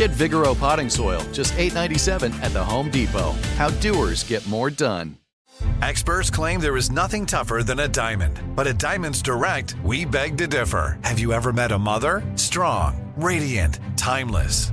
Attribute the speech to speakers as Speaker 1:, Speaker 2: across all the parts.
Speaker 1: Get Vigoro potting soil, just $8.97 at the Home Depot. How doers get more done.
Speaker 2: Experts claim there is nothing tougher than a diamond. But at Diamonds Direct, we beg to differ. Have you ever met a mother? Strong, radiant, timeless.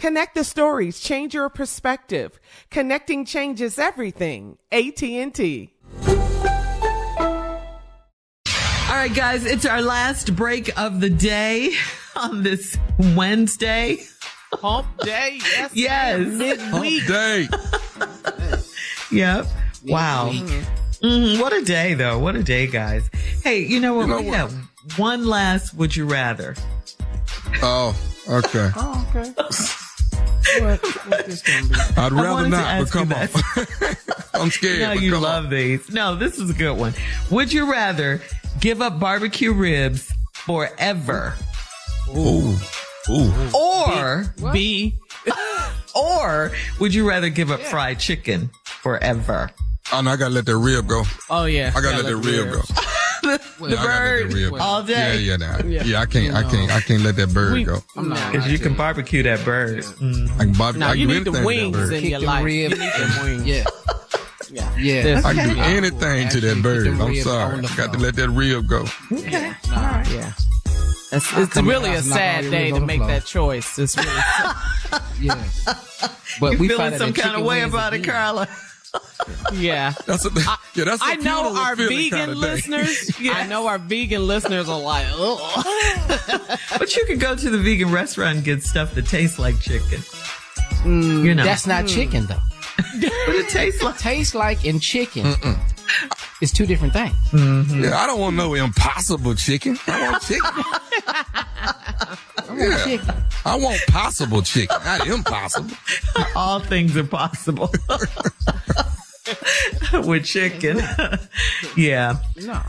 Speaker 3: Connect the stories, change your perspective. Connecting changes everything. AT&T.
Speaker 4: All right, guys, it's our last break of the day on this Wednesday.
Speaker 3: Hump day, yes.
Speaker 4: Yes.
Speaker 3: Midweek.
Speaker 5: Day.
Speaker 4: Yep. Wow. Mhm, What a day, though. What a day, guys. Hey, you know what?
Speaker 5: You know
Speaker 4: we
Speaker 5: what?
Speaker 4: have one last would you rather.
Speaker 5: Oh, okay.
Speaker 3: Oh, okay. What, what be?
Speaker 5: I'd rather not, but come on. I'm scared.
Speaker 4: No, you love
Speaker 5: on.
Speaker 4: these. No, this is a good one. Would you rather give up barbecue ribs forever
Speaker 5: Ooh. Ooh.
Speaker 4: or
Speaker 3: B.
Speaker 4: or would you rather give up fried chicken forever?
Speaker 5: Oh, no, I gotta let that rib go.
Speaker 3: Oh, yeah.
Speaker 5: I gotta let that rib go.
Speaker 4: the
Speaker 5: Yeah, I
Speaker 4: bird
Speaker 5: that
Speaker 4: all day.
Speaker 5: Yeah, yeah, nah. yeah. I can't, I can't, I can't let that bird go.
Speaker 4: Because you can barbecue that bird. Mm.
Speaker 5: I can barbecue.
Speaker 3: Now,
Speaker 5: I
Speaker 3: you need the
Speaker 5: anything to that
Speaker 3: wings in your life. You need the wings.
Speaker 6: Yeah.
Speaker 3: Yeah.
Speaker 6: Yeah.
Speaker 5: I can do anything to that bird. I'm sorry. I got to let that rib go.
Speaker 4: Okay.
Speaker 3: Nah, yeah. It's, it's really a
Speaker 6: the house and knock all
Speaker 3: sad day to make
Speaker 6: floor.
Speaker 3: that choice. It's really sad.
Speaker 6: Yeah. But
Speaker 4: You
Speaker 6: we
Speaker 4: feeling
Speaker 6: find
Speaker 4: some kind of way about it, Carla?
Speaker 3: Yeah.
Speaker 5: That's a, yeah, that's a
Speaker 3: I know our vegan
Speaker 5: kinda
Speaker 3: listeners. I know our vegan listeners are like, oh,
Speaker 4: But you could go to the vegan restaurant and get stuff that tastes like chicken. Mm, you know,
Speaker 6: That's not mm. chicken though.
Speaker 4: but it tastes like.
Speaker 6: Tastes like and chicken. It's two different things. Mm-hmm.
Speaker 5: Yeah, I don't want no impossible chicken. I want chicken.
Speaker 6: I want
Speaker 5: Yeah.
Speaker 6: chicken.
Speaker 5: I want possible chicken, not impossible.
Speaker 4: All things are possible with chicken. yeah,
Speaker 3: no.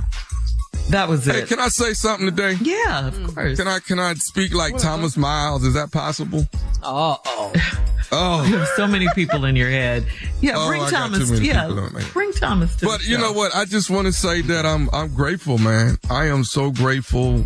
Speaker 4: that was
Speaker 5: Hey,
Speaker 4: it.
Speaker 5: can I say something today?
Speaker 4: yeah, of mm. course.
Speaker 5: Can I can I speak like Thomas Miles? Is that possible?
Speaker 6: Oh, oh.
Speaker 5: Oh,
Speaker 4: You have so many people in your head. Yeah,
Speaker 5: Oh,
Speaker 4: bring
Speaker 5: I
Speaker 4: Thomas.
Speaker 5: too many
Speaker 4: Yeah,
Speaker 5: people in my
Speaker 4: bring Thomas to
Speaker 5: but
Speaker 4: the
Speaker 5: you
Speaker 4: show.
Speaker 5: know what? I just want to say that I'm I'm grateful, man. I am so grateful,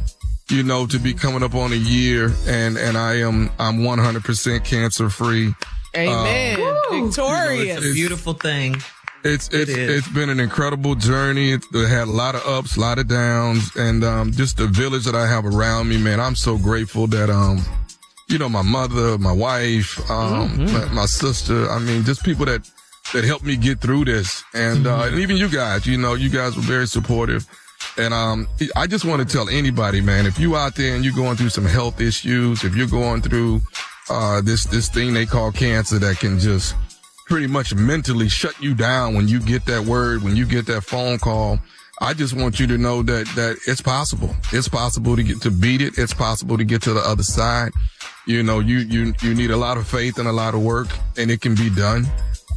Speaker 5: you know, to be coming up on a year, and and I am I'm 100% cancer free.
Speaker 3: Amen.
Speaker 4: Um, Woo.
Speaker 3: Victorious.
Speaker 5: It's-
Speaker 4: Beautiful thing.
Speaker 5: It's it's
Speaker 4: is.
Speaker 5: it's been an incredible journey. It's it had a lot of ups, a lot of downs, and um, just the village that I have around me, man. I'm so grateful that um, you know, my mother, my wife, um, my, my sister. I mean, just people that that helped me get through this, and uh, and even you guys. You know, you guys were very supportive. And um, I just want to tell anybody, man, if you out there and you're going through some health issues, if you're going through uh, this this thing they call cancer that can just pretty much mentally shut you down when you get that word, when you get that phone call. I just want you to know that, that it's possible. It's possible to get, to beat it. It's possible to get to the other side. You know, you, you, you need a lot of faith and a lot of work and it can be done.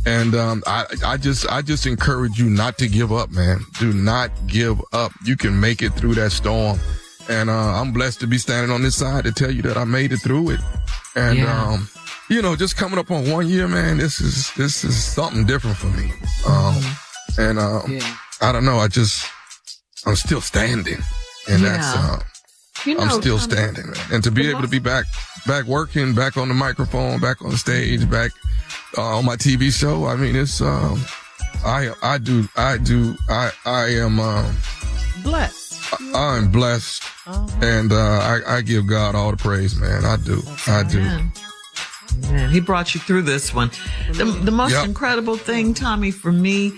Speaker 5: And, um, I, I just, I just encourage you not to give up, man. Do not give up. You can make it through that storm. And, uh, I'm blessed to be standing on this side to tell you that I made it through it. And, yeah. um, you know, just coming up on one year, man, this is, this is something different for me. Um, mm-hmm. and, um, yeah. I don't know. I just, I'm still standing and yeah. that's, uh, you know, I'm still standing, man. And to be able to be back, back working, back on the microphone, back on the stage, back uh, on my TV show. I mean, it's, um, I, I do, I do, I, I am, um,
Speaker 3: blessed.
Speaker 5: I, am blessed. Uh-huh. And, uh, I, I give God all the praise, man. I do. That's I do. Man.
Speaker 4: Man, he brought you through this one. The, the most yep. incredible thing, Tommy, for me,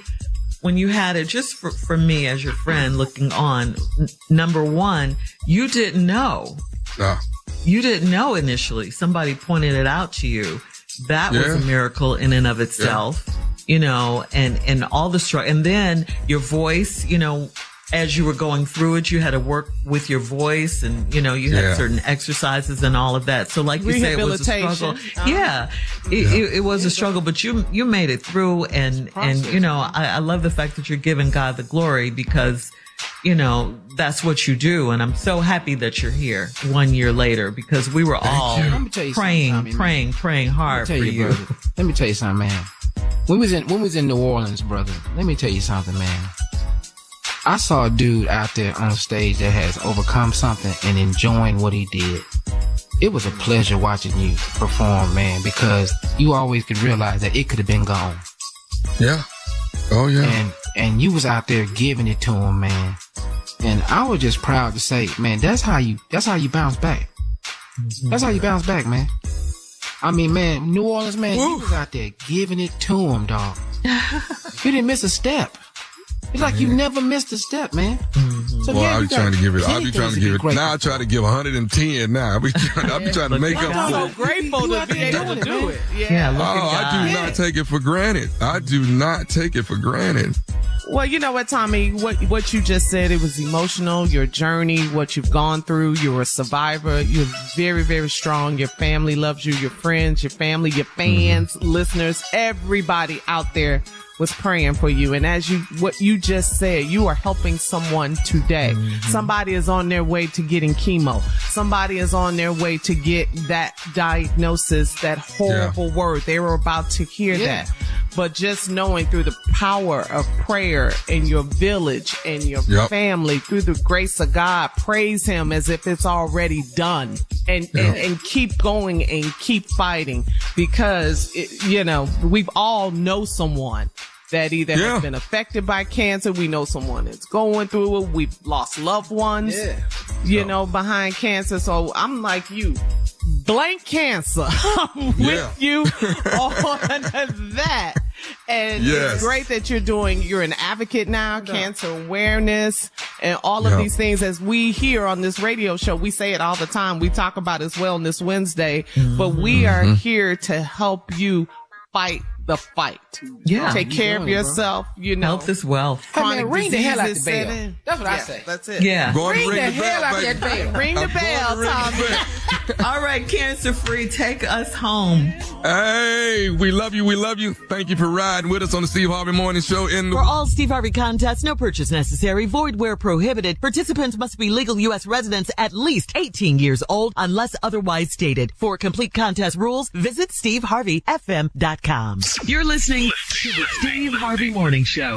Speaker 4: when you had it, just for, for me as your friend looking on, n- number one, you didn't know.
Speaker 5: No.
Speaker 4: You didn't know initially. Somebody pointed it out to you. That yeah. was a miracle in and of itself. Yeah. You know, and, and all the struggle. And then your voice, you know, as you were going through it, you had to work with your voice and, you know, you had yeah. certain exercises and all of that. So like you say, it was a struggle. Uh-huh. Yeah, it, yeah. It, it, was a struggle, but you, you made it through. And, and, you know, I, I love the fact that you're giving God the glory because, you know, that's what you do. And I'm so happy that you're here one year later because we were all praying, praying, praying, praying hard for you.
Speaker 6: you. Let me tell you something, man. When we was in, when we was in New Orleans, brother, let me tell you something, man I saw a dude out there on stage that has overcome something and enjoying what he did. It was a pleasure watching you perform, man, because you always could realize that it could have been gone.
Speaker 5: Yeah. Oh yeah.
Speaker 6: And and you was out there giving it to him, man. And I was just proud to say, man, that's how you that's how you bounce back. That's how you bounce back, man. I mean, man, New Orleans, man, Woo. you was out there giving it to him, dog. you didn't miss a step. It's like you never missed a step, man.
Speaker 5: Mm-hmm. So well, yeah, I'll be trying to give it. I'll be trying to give it. Now I try to give 110. Now I'll be trying, I'll be trying to make up.
Speaker 3: I'm so grateful to be able to do it. Yeah. yeah
Speaker 5: oh, I do not take it for granted. I do not take it for granted.
Speaker 3: Well, you know what, Tommy, what, what you just said, it was emotional, your journey, what you've gone through. You're a survivor. You're very, very strong. Your family loves you, your friends, your family, your fans, mm-hmm. listeners, everybody out there was praying for you. And as you, what you just said, you are helping someone today. Mm-hmm. Somebody is on their way to getting chemo. Somebody is on their way to get that diagnosis, that horrible yeah. word. They were about to hear yeah. that. But just knowing through the power of prayer in your village and your yep. family, through the grace of God, praise Him as if it's already done and, yep. and, and, keep going and keep fighting because, it, you know, we've all know someone that either yeah. has been affected by cancer. We know someone that's going through it. We've lost loved ones, yeah. you so. know, behind cancer. So I'm like you, blank cancer. I'm with you on that. And yes. it's great that you're doing, you're an advocate now, cancer awareness and all of yep. these things as we hear on this radio show. We say it all the time. We talk about as Wellness Wednesday, mm-hmm. but we are mm-hmm. here to help you fight the fight. Yeah. Take care of yourself, it, you know.
Speaker 4: Health is wealth.
Speaker 6: Hey man, ring the hell out the bell. That's what yeah, I say.
Speaker 3: That's it.
Speaker 4: Yeah.
Speaker 6: Go ring, ring the, the hell out that bell.
Speaker 3: ring the bell, Tommy.
Speaker 4: All right, cancer free, take us home.
Speaker 5: Hey, we love you. We love you. Thank you for riding with us on the Steve Harvey Morning Show. In
Speaker 7: the- for all Steve Harvey contests, no purchase necessary, void where prohibited. Participants must be legal U.S. residents at least 18 years old unless otherwise stated. For complete contest rules, visit steveharveyfm.com. You're listening to the Steve Harvey Morning Show.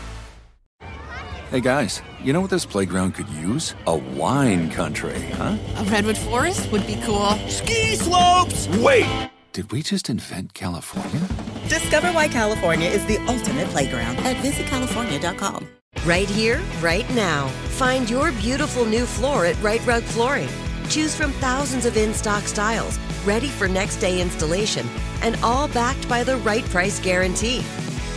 Speaker 8: Hey guys, you know what this playground could use? A wine country, huh?
Speaker 9: A redwood forest would be cool.
Speaker 8: Ski slopes! Wait! Did we just invent California?
Speaker 10: Discover why California is the ultimate playground at visitcalifornia.com.
Speaker 11: Right here, right now. Find your beautiful new floor at Rite Rug Flooring. Choose from thousands of in stock styles, ready for next day installation, and all backed by the right price guarantee.